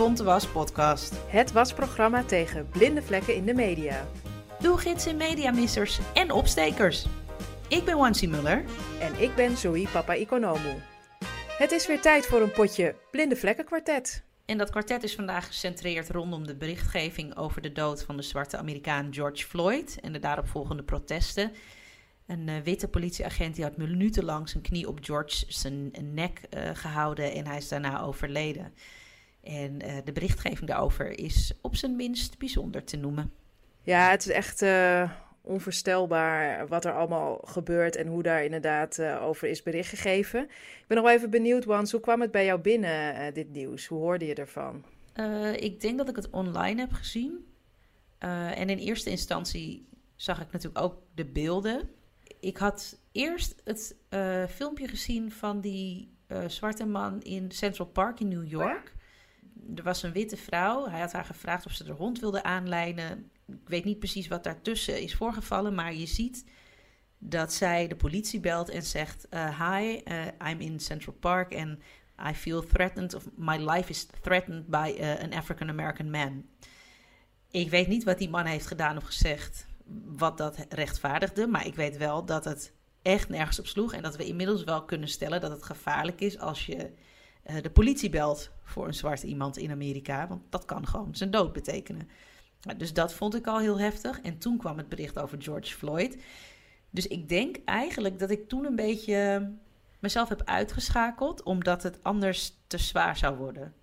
Bonte Was podcast. Het wasprogramma tegen blinde vlekken in de media. Doelgids in mediamissers en opstekers. Ik ben Wansi Muller. En ik ben Zoe Papa Ikonomu. Het is weer tijd voor een potje blinde vlekken kwartet. En dat kwartet is vandaag gecentreerd rondom de berichtgeving over de dood van de zwarte Amerikaan George Floyd en de daaropvolgende protesten. Een uh, witte politieagent die had minutenlang zijn knie op George zijn nek uh, gehouden en hij is daarna overleden. En uh, de berichtgeving daarover is op zijn minst bijzonder te noemen. Ja, het is echt onvoorstelbaar wat er allemaal gebeurt en hoe daar inderdaad uh, over is bericht gegeven. Ik ben nog wel even benieuwd, Wans, hoe kwam het bij jou binnen, uh, dit nieuws? Hoe hoorde je ervan? Uh, ik denk dat ik het online heb gezien. en in eerste instantie zag ik natuurlijk ook de beelden. Ik had eerst het filmpje gezien van die zwarte man in Central Park in New York. Er was een witte vrouw. Hij had haar gevraagd of ze de hond wilde aanlijnen ik weet niet precies wat daartussen is voorgevallen, maar je ziet dat zij de politie belt en zegt: uh, Hi, uh, I'm in Central Park and I feel threatened, of my life is threatened by uh, an African American man. Ik weet niet wat die man heeft gedaan of gezegd, wat dat rechtvaardigde, maar ik weet wel dat het echt nergens op sloeg en dat we inmiddels wel kunnen stellen dat het gevaarlijk is als je de politie belt voor een zwart iemand in Amerika, want dat kan gewoon zijn dood betekenen. Dus dat vond ik al heel heftig. En toen kwam het bericht over George Floyd. Dus ik denk eigenlijk dat ik toen een beetje mezelf heb uitgeschakeld, omdat het anders te zwaar zou worden.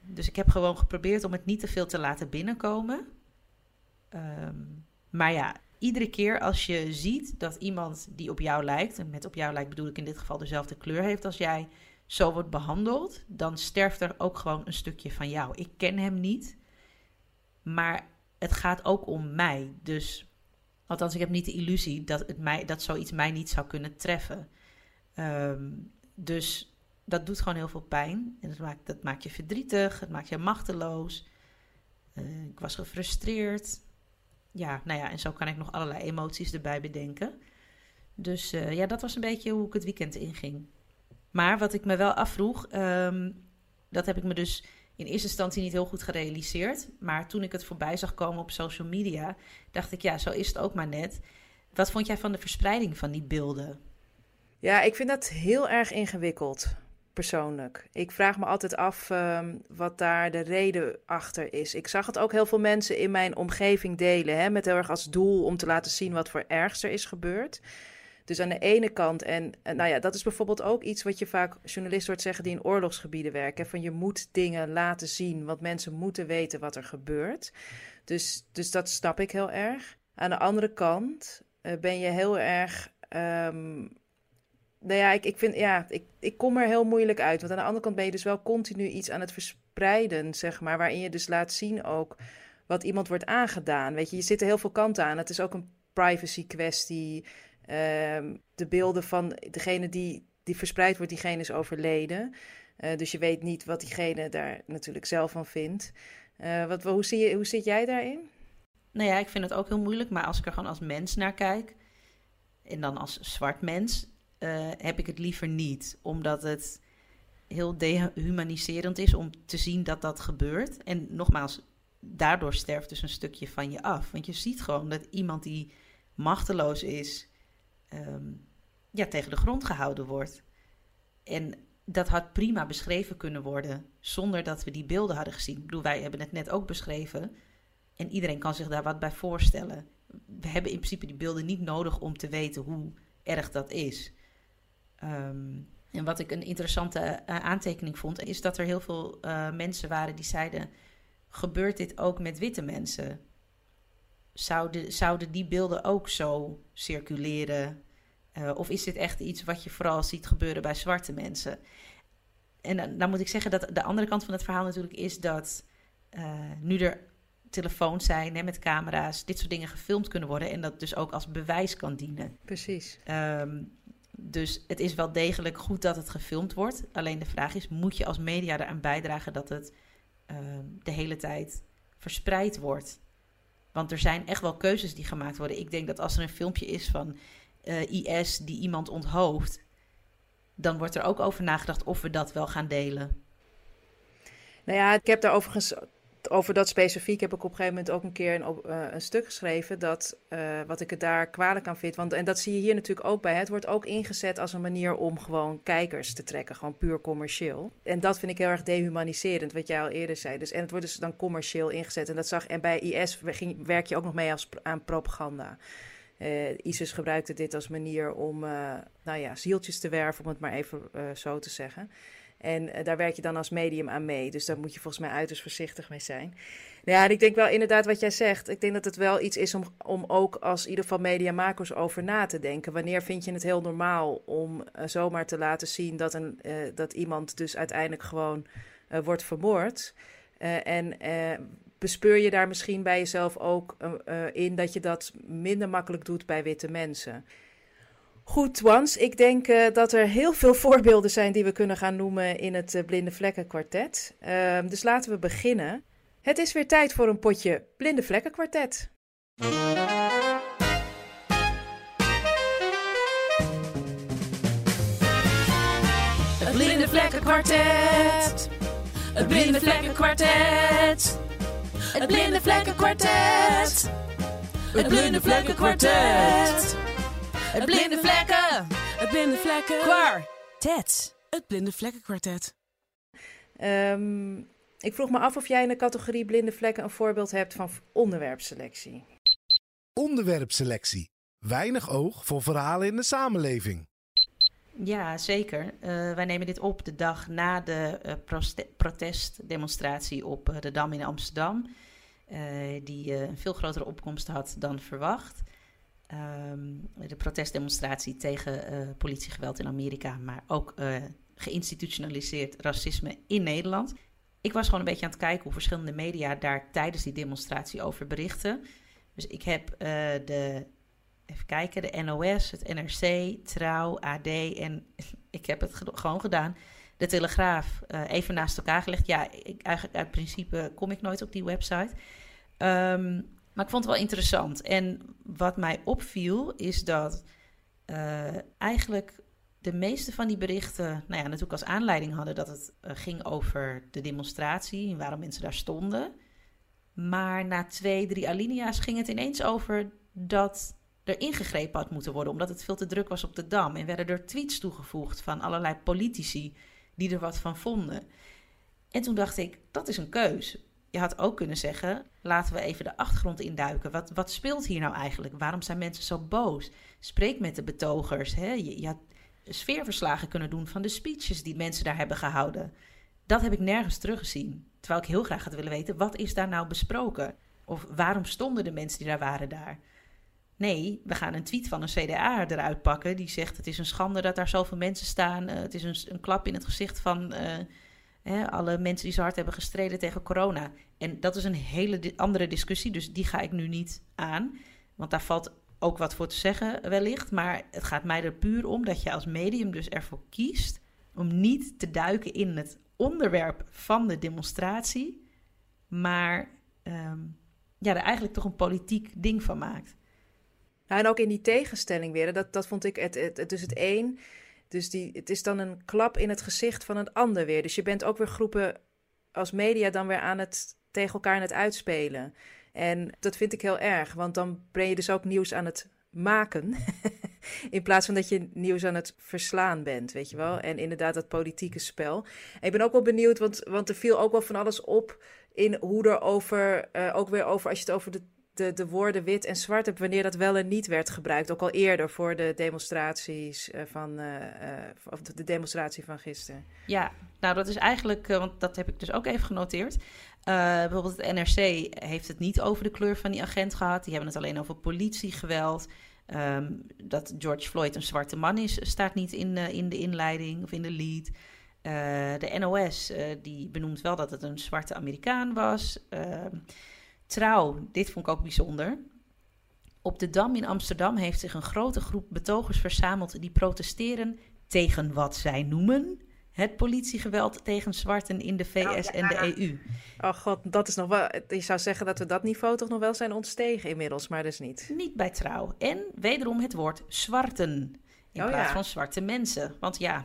Dus ik heb gewoon geprobeerd om het niet te veel te laten binnenkomen. Um, maar ja, iedere keer als je ziet dat iemand die op jou lijkt, en met op jou lijkt bedoel ik in dit geval dezelfde kleur heeft als jij, zo wordt behandeld, dan sterft er ook gewoon een stukje van jou. Ik ken hem niet, maar het gaat ook om mij. Dus, althans, ik heb niet de illusie dat, het mij, dat zoiets mij niet zou kunnen treffen. Um, dus dat doet gewoon heel veel pijn. En dat maakt, dat maakt je verdrietig, het maakt je machteloos. Uh, ik was gefrustreerd. Ja, nou ja, en zo kan ik nog allerlei emoties erbij bedenken. Dus uh, ja, dat was een beetje hoe ik het weekend inging. Maar wat ik me wel afvroeg, um, dat heb ik me dus in eerste instantie niet heel goed gerealiseerd. Maar toen ik het voorbij zag komen op social media, dacht ik, ja, zo is het ook maar net. Wat vond jij van de verspreiding van die beelden? Ja, ik vind dat heel erg ingewikkeld, persoonlijk. Ik vraag me altijd af um, wat daar de reden achter is. Ik zag het ook heel veel mensen in mijn omgeving delen, hè, met heel erg als doel om te laten zien wat voor ergster is gebeurd. Dus aan de ene kant, en, nou ja, dat is bijvoorbeeld ook iets wat je vaak journalisten hoort zeggen die in oorlogsgebieden werken. Van je moet dingen laten zien, want mensen moeten weten wat er gebeurt. Dus, dus dat snap ik heel erg. Aan de andere kant uh, ben je heel erg. Um, nou ja, ik, ik vind, ja, ik, ik kom er heel moeilijk uit. Want aan de andere kant ben je dus wel continu iets aan het verspreiden, zeg maar. Waarin je dus laat zien ook wat iemand wordt aangedaan. Weet je, je zit er heel veel kanten aan. Het is ook een privacy kwestie. Um, de beelden van degene die, die verspreid wordt, diegene is overleden. Uh, dus je weet niet wat diegene daar natuurlijk zelf van vindt. Uh, wat, hoe, zie je, hoe zit jij daarin? Nou ja, ik vind het ook heel moeilijk, maar als ik er gewoon als mens naar kijk, en dan als zwart mens, uh, heb ik het liever niet. Omdat het heel dehumaniserend is om te zien dat dat gebeurt. En nogmaals, daardoor sterft dus een stukje van je af. Want je ziet gewoon dat iemand die machteloos is, um, ja, tegen de grond gehouden wordt. En dat had prima beschreven kunnen worden zonder dat we die beelden hadden gezien. Ik bedoel, wij hebben het net ook beschreven en iedereen kan zich daar wat bij voorstellen. We hebben in principe die beelden niet nodig om te weten hoe erg dat is. Um, en wat ik een interessante uh, aantekening vond, is dat er heel veel uh, mensen waren die zeiden: gebeurt dit ook met witte mensen? Zouden, zouden die beelden ook zo circuleren? Uh, of is dit echt iets wat je vooral ziet gebeuren bij zwarte mensen? En dan, dan moet ik zeggen dat de andere kant van het verhaal natuurlijk is dat uh, nu er telefoons zijn hè, met camera's, dit soort dingen gefilmd kunnen worden en dat dus ook als bewijs kan dienen. Precies. Um, dus het is wel degelijk goed dat het gefilmd wordt. Alleen de vraag is: moet je als media eraan bijdragen dat het uh, de hele tijd verspreid wordt? Want er zijn echt wel keuzes die gemaakt worden. Ik denk dat als er een filmpje is van uh, IS die iemand onthoofd, dan wordt er ook over nagedacht of we dat wel gaan delen. Nou ja, ik heb daar overigens over dat specifiek heb ik op een gegeven moment ook een keer een, uh, een stuk geschreven. Dat, uh, wat ik het daar kwalijk aan vind. Want, en dat zie je hier natuurlijk ook bij. Het wordt ook ingezet als een manier om gewoon kijkers te trekken. Gewoon puur commercieel. En dat vind ik heel erg dehumaniserend, wat jij al eerder zei. Dus, en het wordt dus dan commercieel ingezet. En dat zag. En bij IS ging, werk je ook nog mee als, aan propaganda. Uh, ISIS gebruikte dit als manier om, nou ja, zieltjes te werven, om het maar even zo te zeggen. En uh, daar werk je dan als medium aan mee. Dus daar moet je volgens mij uiterst voorzichtig mee zijn. Nou ja, en ik denk wel inderdaad wat jij zegt. Ik denk dat het wel iets is om, om ook als in ieder geval mediamakers over na te denken. Wanneer vind je het heel normaal om uh, zomaar te laten zien dat, een, uh, dat iemand dus uiteindelijk gewoon wordt vermoord? en bespeur je daar misschien bij jezelf ook in dat je dat minder makkelijk doet bij witte mensen? Goed, Wans. Ik denk uh, dat er heel veel voorbeelden zijn die we kunnen gaan noemen in het uh, Blinde Vlekken Kwartet. Uh, dus laten we beginnen. Het is weer tijd voor een potje Blinde Vlekken Kwartet. Het Blinde Vlekken Kwartet. Het Blinde Vlekken Kwartet. Het Blinde Vlekken Kwartet. Het Blinde Vlekken Kwartet. Het blinde vlekken. Het blinde vlekken. Kwartet. Het blinde vlekkenkwartet. Um, ik vroeg me af of jij in de categorie blinde vlekken een voorbeeld hebt van onderwerpselectie. Onderwerpselectie. Weinig oog voor verhalen in de samenleving. Ja, zeker. Uh, wij nemen dit op de dag na de uh, protestdemonstratie op uh, de Dam in Amsterdam. die een veel grotere opkomst had dan verwacht. Um, de protestdemonstratie tegen uh, politiegeweld in Amerika, maar ook uh, geïnstitutionaliseerd racisme in Nederland. Ik was gewoon een beetje aan het kijken hoe verschillende media daar tijdens die demonstratie over berichten. Dus ik heb uh, de, even kijken, de NOS, het NRC, Trouw, AD en ik heb het gewoon gedaan. De Telegraaf even naast elkaar gelegd. Ja, ik, eigenlijk uit principe kom ik nooit op die website. Um, maar ik vond het wel interessant. En wat mij opviel is dat uh, eigenlijk de meeste van die berichten, nou ja, natuurlijk als aanleiding hadden dat het uh, ging over de demonstratie en waarom mensen daar stonden. Maar na twee, drie alinea's ging het ineens over dat er ingegrepen had moeten worden, omdat het veel te druk was op de dam. En werden er tweets toegevoegd van allerlei politici die er wat van vonden. En toen dacht ik, dat is een keus. Je had ook kunnen zeggen: laten we even de achtergrond induiken. Wat, wat speelt hier nou eigenlijk? Waarom zijn mensen zo boos? Spreek met de betogers. Hè? Je, je had sfeerverslagen kunnen doen van de speeches die mensen daar hebben gehouden. Dat heb ik nergens teruggezien. Terwijl ik heel graag had willen weten: wat is daar nou besproken? Of waarom stonden de mensen die daar waren daar? Nee, we gaan een tweet van een CDA eruit pakken. Die zegt: Het is een schande dat daar zoveel mensen staan. Uh, het is een, een, klap in het gezicht van. Uh, Alle mensen die zo hard hebben gestreden tegen corona. En dat is een hele andere discussie, dus die ga ik nu niet aan. Want daar valt ook wat voor te zeggen, wellicht. Maar het gaat mij er puur om dat je als medium dus ervoor kiest om niet te duiken in het onderwerp van de demonstratie, maar um, ja, er eigenlijk toch een politiek ding van maakt. Nou, en ook in die tegenstelling weer, dat, dat vond ik het, het, het dus het een dus die, het is dan een klap in het gezicht van een ander weer. Dus je bent ook weer groepen als media dan weer aan het tegen elkaar aan het uitspelen. En dat vind ik heel erg, want dan ben je dus ook nieuws aan het maken. in plaats van dat je nieuws aan het verslaan bent, weet je wel. En inderdaad, dat politieke spel. En ik ben ook wel benieuwd, want, want er viel ook wel van alles op in hoe er over, uh, ook weer over, als je het over de de, de woorden wit en zwart heb, wanneer dat wel en niet werd gebruikt. Ook al eerder voor de demonstraties uh, van, uh, of de demonstratie van gisteren. Ja, nou dat is eigenlijk, want dat heb ik dus ook even genoteerd. bijvoorbeeld het NRC heeft het niet over de kleur van die agent gehad. Die hebben het alleen over politiegeweld. Um, dat George Floyd een zwarte man is, staat niet in, in de inleiding of in de lead. de NOS die benoemt wel dat het een zwarte Amerikaan was. Trouw, dit vond ik ook bijzonder. Op de Dam in Amsterdam heeft zich een grote groep betogers verzameld die protesteren tegen wat zij noemen het politiegeweld tegen zwarten in de VS en de EU. Oh god, dat is nog wel. Je zou zeggen dat we dat niveau toch nog wel zijn ontstegen inmiddels, maar dus niet. Niet bij trouw. En wederom het woord zwarten in oh, plaats ja. van zwarte mensen. Want ja,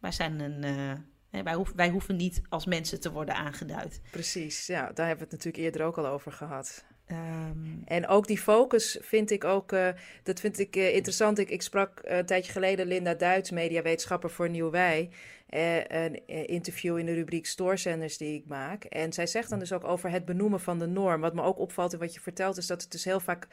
wij zijn een. Uh, Hè, wij, hoeven, wij hoeven niet als mensen te worden aangeduid. Precies, ja, daar hebben we het natuurlijk eerder ook al over gehad. Ehm, En ook die focus vind ik ook, eh, dat vind ik eh, interessant. Ik, ik sprak eh, een tijdje geleden Linda Duits, mediawetenschapper voor Nieuw Wij. eh, een interview in de rubriek Stoorzenders die ik maak. En zij zegt dan dus ook over het benoemen van de norm. Wat me ook opvalt in wat je vertelt, is dat het dus heel vaak,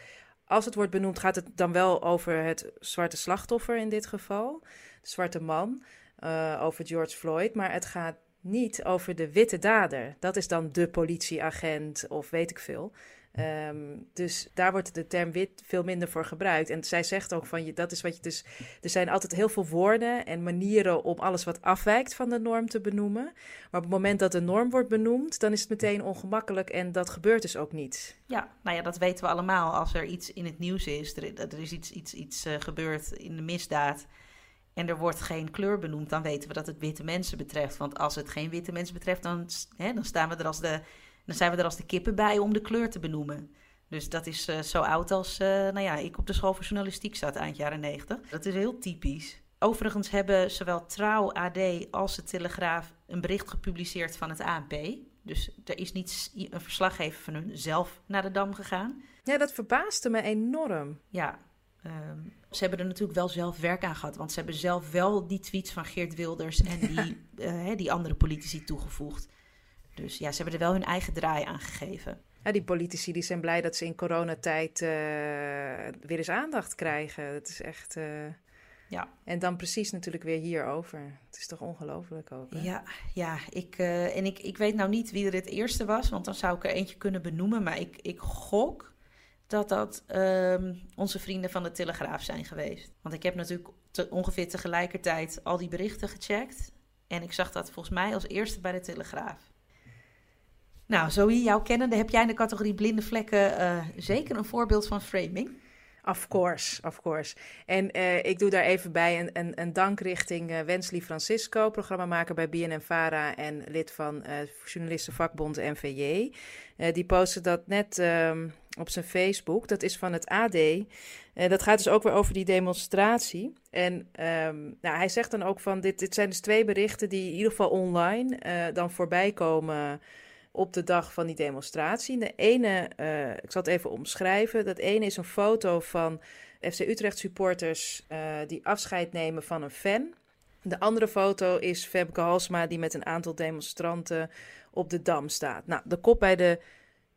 als het wordt benoemd, gaat het dan wel over het zwarte slachtoffer in dit geval. De zwarte man, eh, over George Floyd. Maar het gaat niet over de witte dader. Dat is dan de politieagent of weet ik veel. Ehm, dus daar wordt de term wit veel minder voor gebruikt. En zij zegt ook van je, dat is wat je dus. Er zijn altijd heel veel woorden en manieren om alles wat afwijkt van de norm te benoemen. Maar op het moment dat de norm wordt benoemd, dan is het meteen ongemakkelijk en dat gebeurt dus ook niet. Ja, nou ja, dat weten we allemaal. Als er iets in het nieuws is, er, er is iets, iets, iets eh, gebeurd in de misdaad en er wordt geen kleur benoemd, dan weten we dat het witte mensen betreft. Want als het geen witte mensen betreft, dan, hè, dan, staan we er als de, dan zijn we er als de kippen bij om de kleur te benoemen. Dus dat is eh, zo oud als eh, nou ja, ik op de school voor journalistiek zat eind jaren negentig. Dat is heel typisch. Overigens hebben zowel Trouw, AD als de Telegraaf een bericht gepubliceerd van het ANP. Dus er is niet een verslaggever van hun zelf naar de Dam gegaan. Ja, dat verbaasde me enorm. Ja, ehm, ze hebben er natuurlijk wel zelf werk aan gehad. Want ze hebben zelf wel die tweets van Geert Wilders en die, eh, die andere politici toegevoegd. Dus ja, ze hebben er wel hun eigen draai aan gegeven. Ja, die politici die zijn blij dat ze in coronatijd eh, weer eens aandacht krijgen. Het is echt. eh, Ja. En dan precies natuurlijk weer hierover. Het is toch ongelooflijk ook. Hè? Ja, ja ik, en ik, ik weet nou niet wie er het eerste was, want dan zou ik er eentje kunnen benoemen. Maar ik, ik gok dat dat ehm, onze vrienden van de Telegraaf zijn geweest. Want ik heb natuurlijk ongeveer tegelijkertijd al die berichten gecheckt. En ik zag dat volgens mij als eerste bij de Telegraaf. Nou, Zoe, jouw kennende, heb jij in de categorie blinde vlekken eh, zeker een voorbeeld van framing? Of course, of course. En eh, ik doe daar even bij een, een, dank richting eh, Wensley Francisco, programmamaker bij BNN-Vara en lid van journalistenvakbond NVJ. Die postte dat net ehm, op zijn Facebook. Dat is van het AD. Eh, dat gaat dus ook weer over die demonstratie. En ehm, nou, hij zegt dan ook van, dit, dit zijn dus twee berichten die in ieder geval online eh, dan voorbij komen op de dag van die demonstratie. De ene, eh, ik zal het even omschrijven. Dat ene is een foto van FC Utrecht supporters die afscheid nemen van een fan. De andere foto is Femke Halsma die met een aantal demonstranten op de Dam staat. Nou, de kop bij de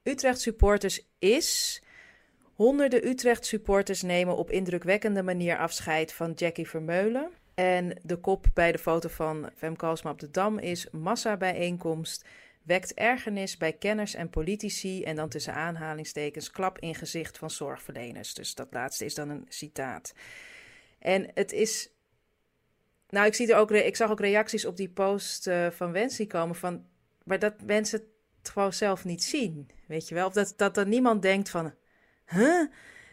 Utrecht supporters is... Honderden Utrecht supporters nemen op indrukwekkende manier afscheid van Jackie Vermeulen. En de kop bij de foto van Halsma op de Dam is massa-bijeenkomst wekt ergernis bij kenners en politici en dan tussen aanhalingstekens klap in gezicht van zorgverleners. Dus dat laatste is dan een citaat. En het is. Nou, ik, zie er ook, ik zag ook reacties op die post eh, van Wensley komen van. Maar dat mensen gewoon zelf niet zien. Weet je wel? Of dat, dat er niemand denkt van. Huh?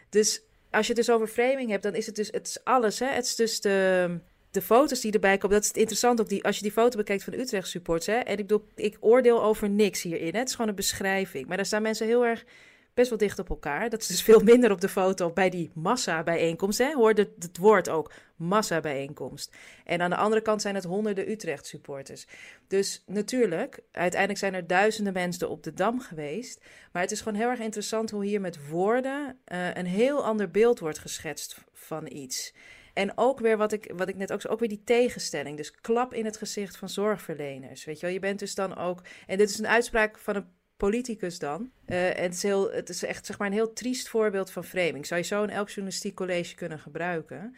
Dus als je het dus over framing hebt, dan is het dus het is alles. Hè? Het is dus de de foto's die erbij komen, dat is het interessant ook. Die, als je die foto bekijkt van Utrecht supports, hè, en ik bedoel, ik oordeel over niks hierin. Hè, het is gewoon een beschrijving. Maar daar staan mensen heel erg best wel dicht op elkaar. Dat is dus veel minder op de foto bij die massa-bijeenkomst. Hoor het, het woord ook, massa-bijeenkomst. En aan de andere kant zijn het honderden Utrecht supporters. Dus natuurlijk, uiteindelijk zijn er duizenden mensen op de Dam geweest. Maar het is gewoon heel erg interessant hoe hier met woorden uh, een heel ander beeld wordt geschetst van iets. En ook weer wat ik, wat ik net ook zei, ook weer die tegenstelling. Dus klap in het gezicht van zorgverleners. Weet je wel, je bent dus dan ook. En dit is een uitspraak van een politicus dan. Uh, en het is, heel, het is echt zeg maar een heel triest voorbeeld van framing. Zou je zo in elk journalistiek college kunnen gebruiken.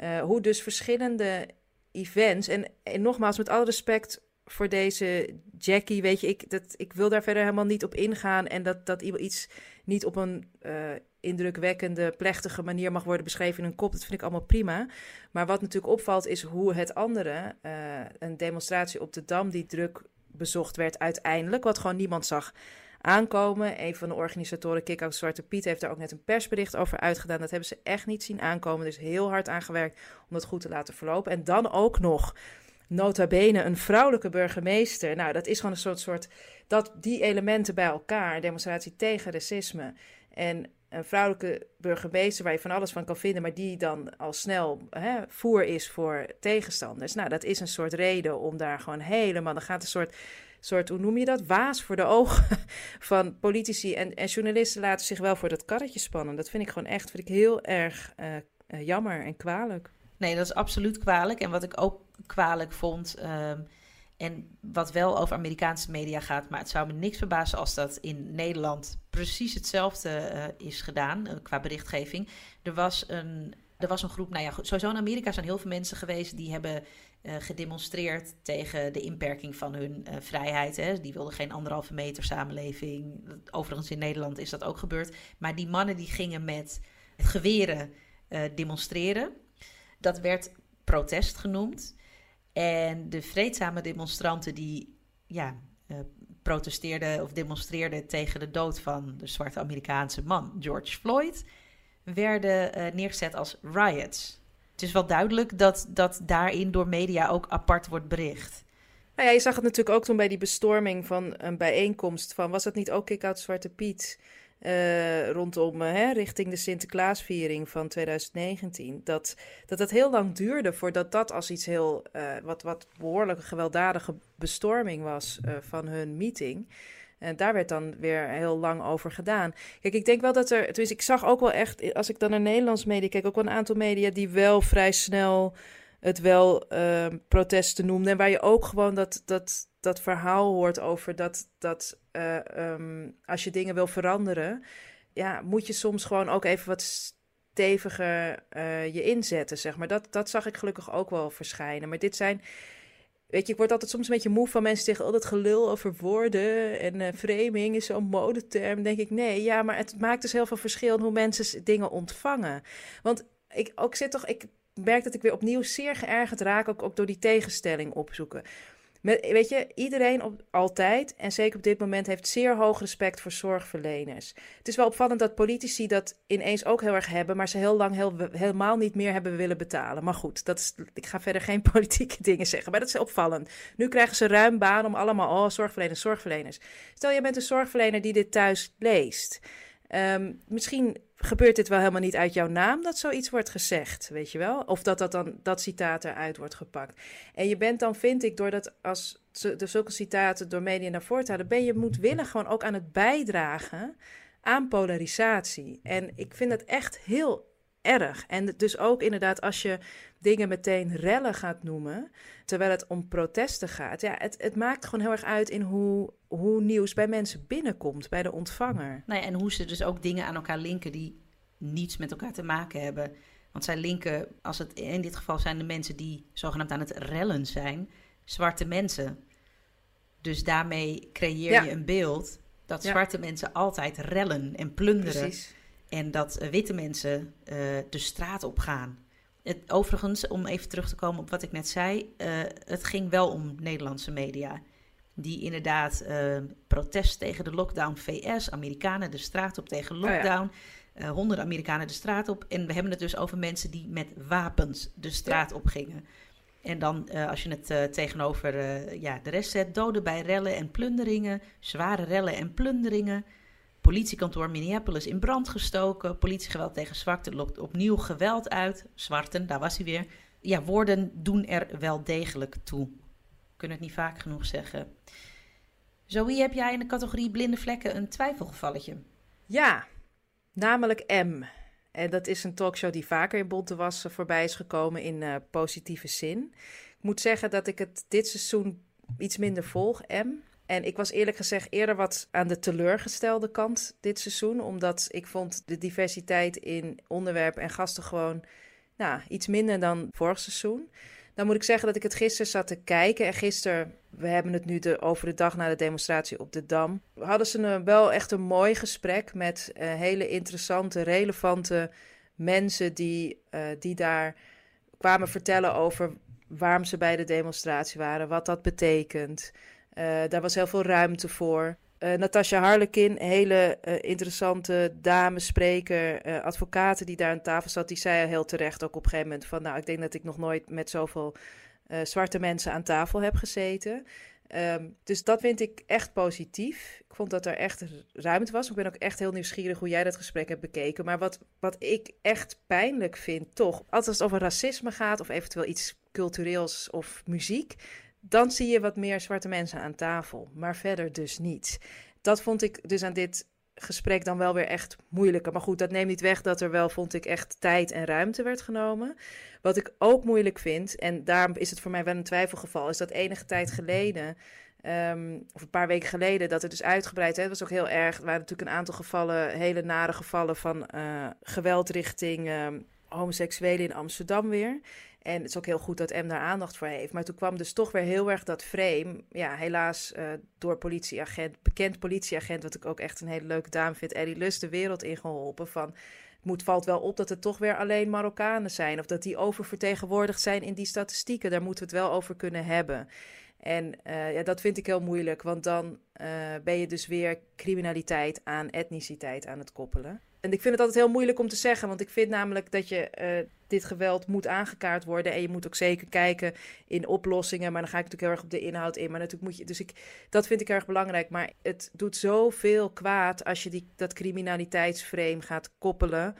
Uh, hoe dus verschillende events. En, nogmaals, met alle respect voor deze Jackie, weet je, ik, dat, ik wil daar verder helemaal niet op ingaan. En dat, dat iets niet op een uh, indrukwekkende, plechtige manier mag worden beschreven in een kop. Dat vind ik allemaal prima. Maar wat natuurlijk opvalt is hoe het andere, een demonstratie op de Dam die druk bezocht werd uiteindelijk, wat gewoon niemand zag aankomen. Een van de organisatoren, Kick-Out Zwarte Piet, heeft daar ook net een persbericht over uitgedaan. Dat hebben ze echt niet zien aankomen. Dus heel hard aangewerkt om dat goed te laten verlopen. En dan ook nog nota bene een vrouwelijke burgemeester. Nou, dat is gewoon een soort, soort dat die elementen bij elkaar, demonstratie tegen racisme en een vrouwelijke burgemeester waar je van alles van kan vinden, maar die dan al snel hè, voer is voor tegenstanders. Nou, dat is een soort reden om daar gewoon helemaal. Dan gaat een soort, soort hoe noem je dat? Waas voor de ogen van politici en, en journalisten laten zich wel voor dat karretje spannen. Dat vind ik gewoon echt vind ik heel erg uh, uh, jammer en kwalijk. Nee, dat is absoluut kwalijk. En wat ik ook kwalijk vond. Um, en wat wel over Amerikaanse media gaat, maar het zou me niks verbazen als dat in Nederland precies hetzelfde uh, is gedaan uh, qua berichtgeving. Er was een. Er was een groep, nou ja, sowieso in Amerika zijn heel veel mensen geweest die hebben uh, gedemonstreerd tegen de inperking van hun vrijheid. Hè. Die wilden geen anderhalve meter samenleving. Overigens in Nederland is dat ook gebeurd. Maar die mannen die gingen met geweren demonstreren. Dat werd protest genoemd. En de vreedzame demonstranten die ja, uh, protesteerden of demonstreerden tegen de dood van de zwarte Amerikaanse man George Floyd, werden uh, neergezet als riots. Het is wel duidelijk dat, dat daarin door media ook apart wordt bericht. Nou ja, je zag het natuurlijk ook toen bij die bestorming van een bijeenkomst van... was het niet ook Kick Out Zwarte Piet... Uh, rondom uh, hè, richting de Sinterklaasviering van 2019. Dat, dat het heel lang duurde voordat dat als iets heel, uh, wat, wat behoorlijk gewelddadige bestorming was van hun meeting. En daar werd dan weer heel lang over gedaan. Kijk, ik denk wel dat er. Dus ik zag ook wel echt, als ik dan naar Nederlands media kijk, ook wel een aantal media die wel vrij snel het wel protesten noemden. En waar je ook gewoon dat, dat, dat verhaal hoort over dat, dat uh, um, als je dingen wil veranderen, ja, moet je soms gewoon ook even wat steviger uh, je inzetten, zeg maar. Dat, dat zag ik gelukkig ook wel verschijnen. Maar dit zijn, weet je, ik word altijd soms een beetje moe van mensen tegen al dat gelul over woorden en uh, framing is zo'n modeterm. denk ik, nee, ja, maar het maakt dus heel veel verschil hoe mensen dingen ontvangen. Want ik ook zit toch, ik merk dat ik weer opnieuw zeer geërgerd raak, ook, ook door die tegenstelling opzoeken. Met, weet je, iedereen op, altijd, en zeker op dit moment, heeft zeer hoog respect voor zorgverleners. Het is wel opvallend dat politici dat ineens ook heel erg hebben, maar ze heel lang heel, helemaal niet meer hebben willen betalen. Maar goed, dat is, ik ga verder geen politieke dingen zeggen, maar dat is opvallend. Nu krijgen ze ruim baan om allemaal, oh, zorgverleners, zorgverleners. Stel, je bent een zorgverlener die dit thuis leest. Um, misschien gebeurt dit wel helemaal niet uit jouw naam dat zoiets wordt gezegd, weet je wel? Of dat dat dan dat citaat eruit wordt gepakt. En je bent dan, vind ik, doordat als de zulke citaten door media naar voren te halen, ben je moedwillig gewoon ook aan het bijdragen aan polarisatie. En ik vind het echt heel erg. En dus ook inderdaad als je dingen meteen rellen gaat noemen, terwijl het om protesten gaat. Ja, het, het maakt gewoon heel erg uit in hoe, hoe nieuws bij mensen binnenkomt, bij de ontvanger. Nou ja, en hoe ze dus ook dingen aan elkaar linken die niets met elkaar te maken hebben. Want zij linken, als het in dit geval zijn de mensen die zogenaamd aan het rellen zijn, zwarte mensen. Dus daarmee creëer ja. je een beeld dat zwarte mensen altijd rellen en plunderen. Precies. En dat uh, witte mensen uh, de straat op gaan. Het, overigens, om even terug te komen op wat ik net zei, uh, het ging wel om Nederlandse media. Die inderdaad protest tegen de lockdown VS, Amerikanen de straat op tegen lockdown. Oh ja. honderden Amerikanen de straat op. En we hebben het dus over mensen die met wapens de straat ja. op gingen. En dan, als je het tegenover ja, de rest zet, doden bij rellen en plunderingen, zware rellen en plunderingen. Politiekantoor Minneapolis in brand gestoken. Politiegeweld tegen zwarten lokt opnieuw geweld uit. Zwarten, daar was hij weer. Ja, woorden doen er wel degelijk toe. Kunnen het niet vaak genoeg zeggen. Zoe, heb jij in de categorie blinde vlekken een twijfelgevalletje? Ja, namelijk M. En dat is een talkshow die vaker in Bonte was voorbij is gekomen in uh, positieve zin. Ik moet zeggen dat ik het dit seizoen iets minder volg, M. En ik was eerlijk gezegd eerder wat aan de teleurgestelde kant dit seizoen. Omdat ik vond de diversiteit in onderwerp en gasten gewoon nou, iets minder dan vorig seizoen. Dan moet ik zeggen dat ik het gisteren zat te kijken. En gisteren, we hebben het nu de, over de dag na de demonstratie op de Dam. Hadden ze een, wel echt een mooi gesprek met uh, hele interessante, relevante mensen die, uh, die daar kwamen vertellen over waarom ze bij de demonstratie waren, wat dat betekent. Uh, daar was heel veel ruimte voor. Uh, Natasja Harlekin, hele uh, interessante dame, spreker, advocaten die daar aan tafel zat, die zei heel terecht ook op een gegeven moment van, nou, ik denk dat ik nog nooit met zoveel zwarte mensen aan tafel heb gezeten. ehm, dus dat vind ik echt positief. Ik vond dat er echt ruimte was. Ik ben ook echt heel nieuwsgierig hoe jij dat gesprek hebt bekeken. Maar wat, wat ik echt pijnlijk vind, toch, als het over racisme gaat of eventueel iets cultureels of muziek, dan zie je wat meer zwarte mensen aan tafel. Maar verder dus niet. Dat vond ik dus aan dit gesprek dan wel weer echt moeilijker. Maar goed, dat neemt niet weg dat er wel, vond ik, echt tijd en ruimte werd genomen. Wat ik ook moeilijk vind, en daarom is het voor mij wel een twijfelgeval, is dat enige tijd geleden, ehm, of een paar weken geleden, dat er dus uitgebreid, hè, het was ook heel erg, er waren natuurlijk een aantal gevallen, hele nare gevallen van uh, geweld richting uh, homoseksuelen in Amsterdam weer. En het is ook heel goed dat M daar aandacht voor heeft. Maar toen kwam dus toch weer heel erg dat frame. Ja, helaas uh, door politieagent, bekend politieagent, wat ik ook echt een hele leuke dame vind, Ellie Lust, de wereld ingeholpen. Van het moet, valt wel op dat het toch weer alleen Marokkanen zijn. Of dat die oververtegenwoordigd zijn in die statistieken. Daar moeten we het wel over kunnen hebben. En uh, ja, dat vind ik heel moeilijk, want dan uh, ben je dus weer criminaliteit aan etniciteit aan het koppelen. En ik vind het altijd heel moeilijk om te zeggen, want ik vind namelijk dat je uh, dit geweld moet aangekaart worden. En je moet ook zeker kijken in oplossingen. Maar dan ga ik natuurlijk heel erg op de inhoud in. Maar natuurlijk moet je. Dus ik, dat vind ik erg belangrijk. Maar het doet zoveel kwaad als je die, dat criminaliteitsframe gaat koppelen.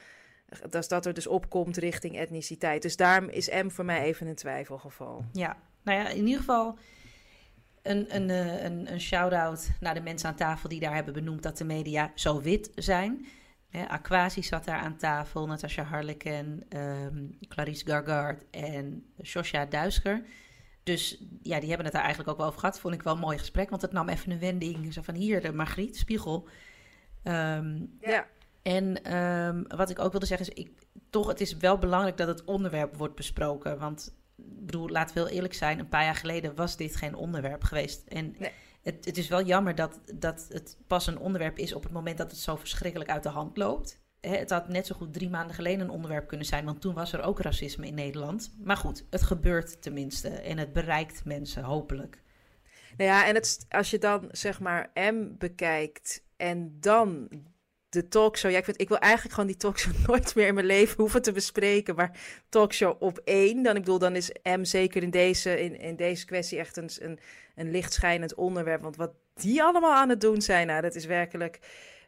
Dat, dat er dus opkomt richting etniciteit. Dus daarom is M voor mij even een twijfelgeval. Ja, nou ja, in ieder geval een, een, een, een shout-out naar de mensen aan tafel die daar hebben benoemd dat de media zo wit zijn. Hè, Aquasi zat daar aan tafel, Natasha Harleken, um, Clarice Gargard en Shosha Duisker. Dus ja, die hebben het daar eigenlijk ook wel over gehad. Vond ik wel een mooi gesprek, want het nam even een wending. Zo van hier, de Margriet Spiegel. Um, ja. En um, wat ik ook wilde zeggen is, ik, toch, het is wel belangrijk dat het onderwerp wordt besproken. Want, ik bedoel, laten we heel eerlijk zijn, een paar jaar geleden was dit geen onderwerp geweest. En nee het, het is wel jammer dat, dat het pas een onderwerp is op het moment dat het zo verschrikkelijk uit de hand loopt. Het had net zo goed drie maanden geleden een onderwerp kunnen zijn, want toen was er ook racisme in Nederland. Maar goed, het gebeurt tenminste en het bereikt mensen, hopelijk. Nou ja, en het, als je dan zeg maar M bekijkt en dan de talkshow. Ik, vind, ik wil eigenlijk gewoon die talkshow nooit meer in mijn leven hoeven te bespreken. Maar talkshow op één, dan, ik bedoel, dan is M zeker in deze, in, in deze kwestie echt een, een, een lichtschijnend onderwerp. Want wat die allemaal aan het doen zijn, nou, dat is werkelijk...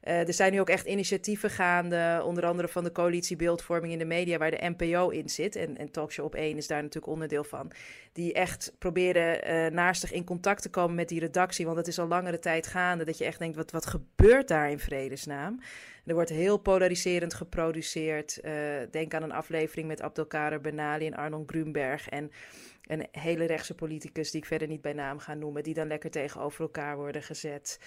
Uh, er zijn nu ook echt initiatieven gaande, onder andere van de coalitie Beeldvorming in de Media, waar de NPO in zit. En, en Talkshow op 1 is daar natuurlijk onderdeel van. Die echt proberen uh, naastig in contact te komen met die redactie. Want het is al langere tijd gaande dat je echt denkt, wat, wat gebeurt daar in vredesnaam? Er wordt heel polariserend geproduceerd. Uh, denk aan een aflevering met Abdelkader Benali en Arnold Grunberg. En een hele rechtse politicus, die ik verder niet bij naam ga noemen, die dan lekker tegenover elkaar worden gezet.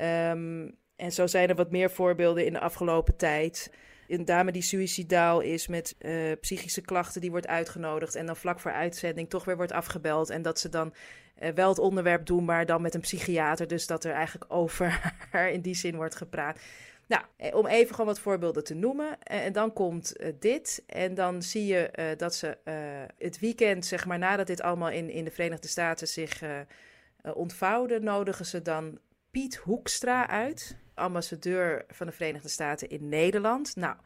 Um, en zo zijn er wat meer voorbeelden in de afgelopen tijd. Een dame die suicidaal is met uh, psychische klachten, die wordt uitgenodigd. En dan vlak voor uitzending toch weer wordt afgebeld. En dat ze dan uh, wel het onderwerp doen, maar dan met een psychiater. Dus dat er eigenlijk over haar in die zin wordt gepraat. Nou, eh, om even gewoon wat voorbeelden te noemen. En dan komt dit. En dan zie je dat ze het weekend, zeg maar, nadat dit allemaal in, in de Verenigde Staten zich ontvouwde, nodigen ze dan Piet Hoekstra uit ambassadeur van de Verenigde Staten in Nederland. Nou,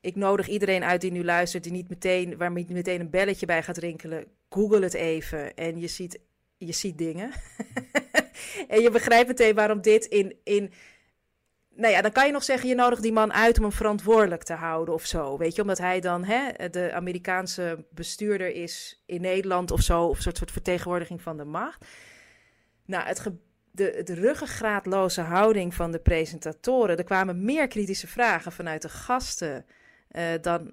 ik nodig iedereen uit die nu luistert, die niet meteen, waar meteen een belletje bij gaat rinkelen. Google het even en je ziet, je ziet dingen. en je begrijpt meteen waarom dit in, in. Nou ja, dan kan je nog zeggen, je nodigt die man uit om hem verantwoordelijk te houden of zo. Weet je, omdat hij dan hè, de Amerikaanse bestuurder is in Nederland of zo, of een soort, soort vertegenwoordiging van de macht. Nou, het gebeurt de, de ruggengraatloze houding van de presentatoren. Er kwamen meer kritische vragen vanuit de gasten uh, dan,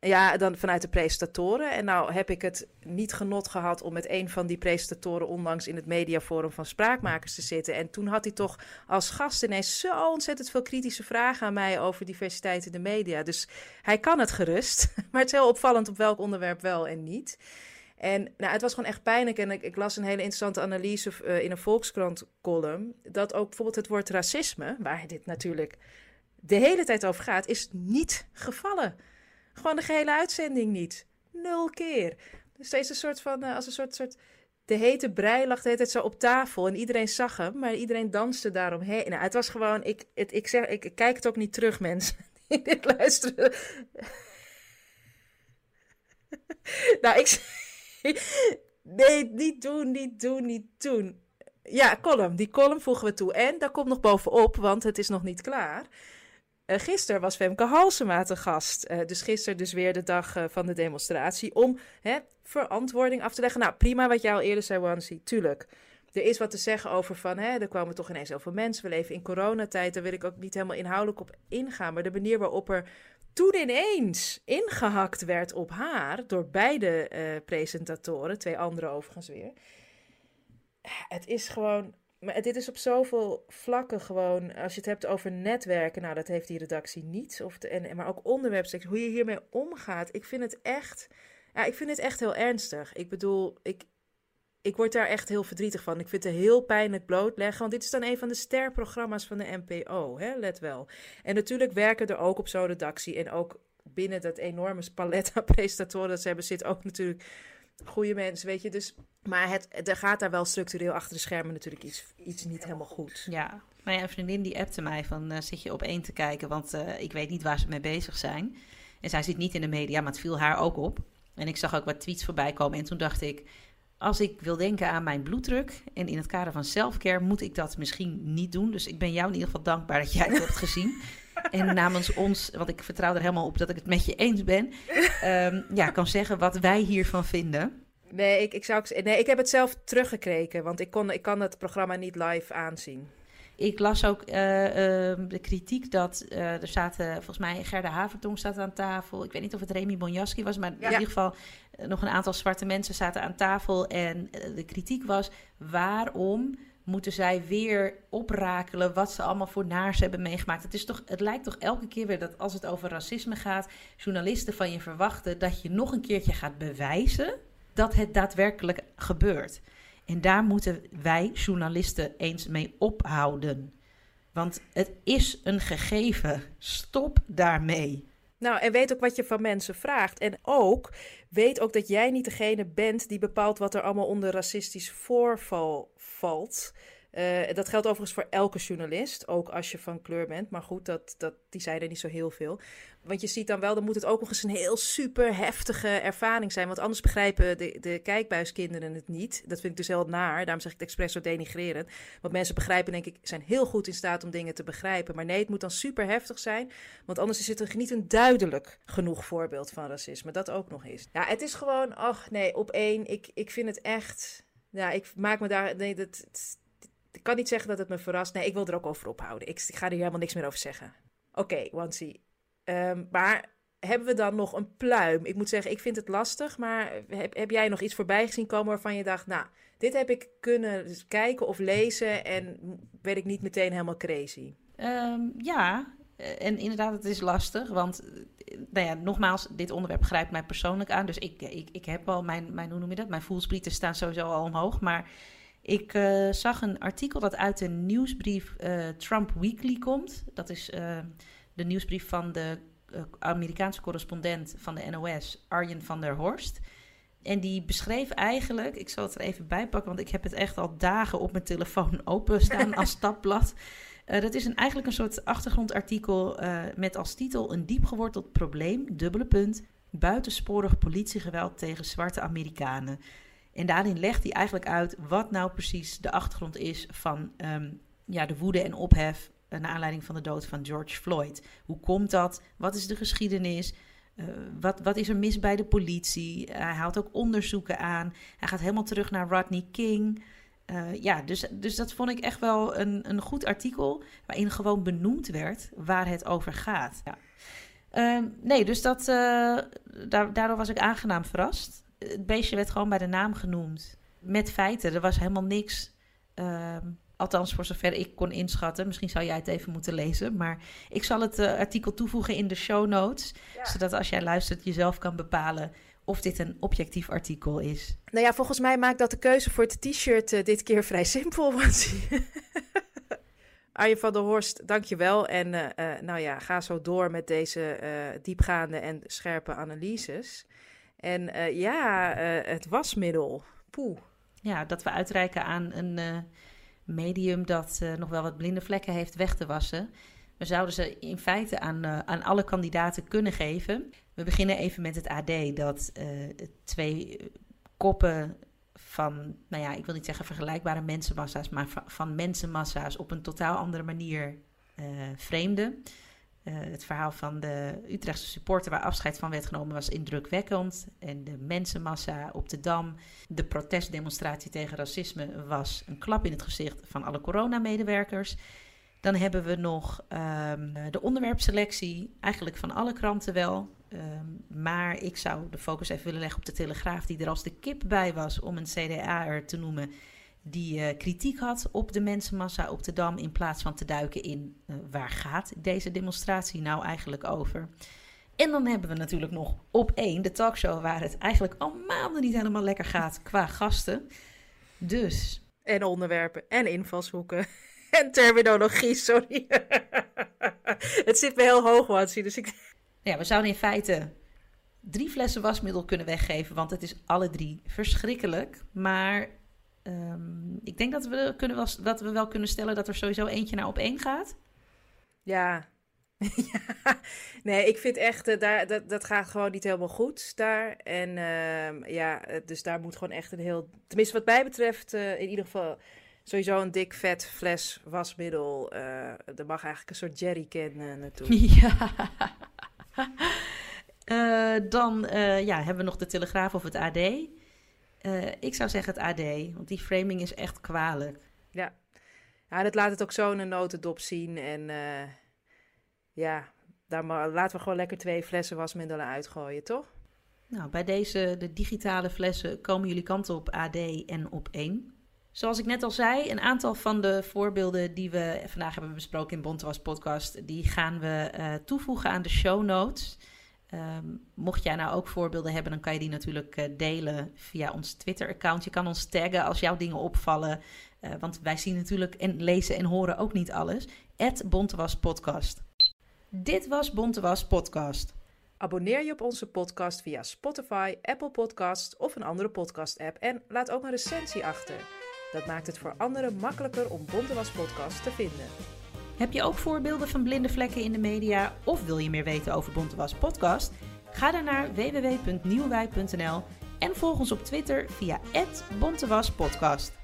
ja, dan vanuit de presentatoren. En nou heb ik het niet genot gehad om met een van die presentatoren onlangs in het mediaforum van Spraakmakers te zitten. En toen had hij toch als gast ineens zo ontzettend veel kritische vragen aan mij over diversiteit in de media. Dus hij kan het gerust. Maar het is heel opvallend op welk onderwerp wel en niet. En nou, het was gewoon echt pijnlijk. En ik, ik las een hele interessante analyse uh, in een Volkskrant-column. Dat ook bijvoorbeeld het woord racisme, waar dit natuurlijk de hele tijd over gaat, is niet gevallen. Gewoon de gehele uitzending niet. Nul keer. Dus steeds een soort van, uh, als een soort, soort de hete brei lag de hele tijd zo op tafel en iedereen zag hem, maar iedereen danste daaromheen. Nou, het was gewoon, ik, het, ik, zeg, ik, kijk het ook niet terug, mensen dit luisteren. nou, ik, nee, niet doen, niet doen, niet doen. Ja, column. Die column voegen we toe. En daar komt nog bovenop, want het is nog niet klaar. Uh, gisteren was Femke Halsema te gast. Uh, dus gisteren dus weer de dag uh, van de demonstratie. Om hè, verantwoording af te leggen. Nou, prima wat jij al eerder zei, Wansi. Tuurlijk. Er is wat te zeggen over van, hè, er kwamen toch ineens zoveel mensen. We leven in coronatijd. Daar wil ik ook niet helemaal inhoudelijk op ingaan. Maar de manier waarop er toen ineens ingehakt werd op haar. Door beide presentatoren. Twee andere overigens weer. Het is gewoon maar dit is op zoveel vlakken gewoon. Als je het hebt over netwerken, nou, dat heeft die redactie niet. Of de, en, maar ook onderwerpsectie, hoe je hiermee omgaat. Ik vind het echt. Ja, ik vind het echt heel ernstig. Ik bedoel, ik, ik word daar echt heel verdrietig van. Ik vind het heel pijnlijk blootleggen. Want dit is dan een van de sterprogramma's van de NPO, hè? let wel. En natuurlijk werken er ook op zo'n redactie. En ook binnen dat enorme palet aan presentatoren dat ze hebben, zit ook natuurlijk goede mensen, weet je. Dus, maar het, er gaat daar wel structureel achter de schermen natuurlijk iets, iets niet helemaal goed. Ja, maar ja, een vriendin die appte mij van, uh, zit je op één te kijken? Want uh, ik weet niet waar ze mee bezig zijn. En zij zit niet in de media, maar het viel haar ook op. En ik zag ook wat tweets voorbij komen. En toen dacht ik, als ik wil denken aan mijn bloeddruk... en in het kader van selfcare moet ik dat misschien niet doen. Dus ik ben jou in ieder geval dankbaar dat jij het hebt gezien. En namens ons, want ik vertrouw er helemaal op dat ik het met je eens ben, um, ja, kan zeggen wat wij hiervan vinden. Nee, ik, ik, zou, nee, ik heb het zelf teruggekregen, want ik, kon, ik kan het programma niet live aanzien. Ik las ook uh, uh, de kritiek dat uh, er zaten, volgens mij Gerda Havertong staat aan tafel. Ik weet niet of het Remy Bonjaski was, maar ja. in ieder geval nog een aantal zwarte mensen zaten aan tafel. En de kritiek was, waarom moeten zij weer oprakelen wat ze allemaal voor naars hebben meegemaakt. Het, is toch, het lijkt toch elke keer weer dat als het over racisme gaat, journalisten van je verwachten dat je nog een keertje gaat bewijzen dat het daadwerkelijk gebeurt. En daar moeten wij journalisten eens mee ophouden. Want het is een gegeven. Stop daarmee. Nou, en weet ook wat je van mensen vraagt. En ook, weet ook dat jij niet degene bent die bepaalt wat er allemaal onder racistisch voorval valt. Uh, dat geldt overigens voor elke journalist, ook als je van kleur bent. Maar goed, dat, dat, die zeiden niet zo heel veel. Want je ziet dan wel, dan moet het ook nog eens een heel super heftige ervaring zijn. Want anders begrijpen de, de kijkbuiskinderen het niet. Dat vind ik dus heel naar. Daarom zeg ik het expres zo denigrerend. Want mensen begrijpen, denk ik, zijn heel goed in staat om dingen te begrijpen. Maar nee, het moet dan super heftig zijn. Want anders is het niet een duidelijk genoeg voorbeeld van racisme. Dat ook nog is. Ja, het is gewoon, ach nee, op één. Ik, ik vind het echt ja, ik maak me daar. Nee, dat, ik kan niet zeggen dat het me verrast. Nee, ik wil er ook over ophouden. Ik, ga er helemaal niks meer over zeggen. Oké, okay. Um, maar hebben we dan nog een pluim? Ik moet zeggen, ik vind het lastig. Maar heb, jij nog iets voorbij gezien komen waarvan je dacht... Nou, dit heb ik kunnen kijken of lezen en werd ik niet meteen helemaal crazy? Um, ja, en inderdaad, het is lastig. Want, nou ja, nogmaals, dit onderwerp grijpt mij persoonlijk aan. Dus ik, ik, ik heb al mijn, mijn, hoe noem je dat? Mijn voelsprieten staan sowieso al omhoog. Maar ik uh, zag een artikel dat uit de nieuwsbrief uh, Trump Weekly komt. Dat is uh, de nieuwsbrief van de Amerikaanse correspondent van de NOS, Arjen van der Horst. En die beschreef eigenlijk, ik zal het er even bij pakken, want ik heb het echt al dagen op mijn telefoon openstaan als stapblad. Dat is een, eigenlijk een soort achtergrondartikel met als titel een diepgeworteld probleem, dubbele punt, buitensporig politiegeweld tegen zwarte Amerikanen. En daarin legt hij eigenlijk uit wat nou precies de achtergrond is van um, ja, de woede en ophef uh, naar aanleiding van de dood van George Floyd. Hoe komt dat? Wat is de geschiedenis? Uh, wat, wat, is er mis bij de politie? hij haalt ook onderzoeken aan. Hij gaat helemaal terug naar Rodney King. Uh, ja, dus, dus dat vond ik echt wel een, een goed artikel. Waarin gewoon benoemd werd waar het over gaat. Ja. Uh, nee, dus dat, uh, daardoor was ik aangenaam verrast. Het beestje werd gewoon bij de naam genoemd. Met feiten. Er was helemaal niks. Ehm, althans, voor zover ik kon inschatten. Misschien zou jij het even moeten lezen. Maar ik zal het eh, artikel toevoegen in de show notes. Ja. Zodat als jij luistert, jezelf kan bepalen of dit een objectief artikel is. Nou ja, volgens mij maakt dat de keuze voor het t-shirt uh, dit keer vrij simpel. Want Arjen van der Horst, dankjewel. En uh, nou ja, ga zo door met deze diepgaande en scherpe analyses. En ja, het wasmiddel. Poeh. Ja, dat we uitreiken aan een medium dat nog wel wat blinde vlekken heeft weg te wassen. We zouden ze in feite aan, aan alle kandidaten kunnen geven. We beginnen even met het AD, dat twee koppen van, nou ja, ik wil niet zeggen vergelijkbare mensenmassa's, maar va- van mensenmassa's op een totaal andere manier eh Eh, het verhaal van de Utrechtse supporter waar afscheid van werd genomen was indrukwekkend. En de mensenmassa op de Dam, de protestdemonstratie tegen racisme was een klap in het gezicht van alle coronamedewerkers. Dan hebben we nog ehm, de onderwerpselectie, eigenlijk van alle kranten wel. Ehm, maar ik zou de focus even willen leggen op de Telegraaf, die er als de kip bij was om een CDA'er te noemen. Die eh, kritiek had op de mensenmassa op de Dam in plaats van te duiken in eh, waar gaat deze demonstratie nou eigenlijk over. En dan hebben we natuurlijk nog op één de talkshow waar het eigenlijk al maanden niet helemaal lekker gaat qua gasten. Dus En onderwerpen en invalshoeken. En terminologie, sorry. het zit me heel hoog, Watsie. Dus ik... Ja, we zouden in feite drie flessen wasmiddel kunnen weggeven, want het is alle drie verschrikkelijk. Maar ehm, ik denk dat we, kunnen wel, dat we wel kunnen stellen dat er sowieso eentje naar op één gaat. Ja. ja. Nee, ik vind echt, eh, daar, dat, dat gaat gewoon niet helemaal goed daar. En ehm, ja, eh, dus daar moet gewoon echt een heel... Tenminste, wat mij betreft, eh, in ieder geval sowieso een dik vet fles wasmiddel. er mag eigenlijk een soort jerrycan naartoe. Ja. Dan ja, hebben we nog de Telegraaf of het AD. Eh, ik zou zeggen het AD, want die framing is echt kwalijk. Ja. ja, dat laat het ook zo in een notendop zien. En eh, ja, daar ma- laten we gewoon lekker twee flessen wasmiddelen uitgooien, toch? Nou, bij deze, de digitale flessen, komen jullie kanten op AD en op 1. Zoals ik net al zei, een aantal van de voorbeelden die we vandaag hebben besproken in Bontewas podcast, die gaan we eh, toevoegen aan de show notes. Ehm, mocht jij nou ook voorbeelden hebben, dan kan je die natuurlijk eh, delen via ons Twitter-account. Je kan ons taggen als jouw dingen opvallen, eh, want wij zien natuurlijk en lezen en horen ook niet alles. Het Bontewas podcast. Dit was Bontewas podcast. Abonneer je op onze podcast via Spotify, Apple Podcasts of een andere podcast-app en laat ook een recensie achter. Dat maakt het voor anderen makkelijker om Bontewas Podcast te vinden. Heb je ook voorbeelden van blinde vlekken in de media of wil je meer weten over Bontewas podcast? Ga dan naar www.nieuwwijk.nl en volg ons op Twitter via @bontewaspodcast.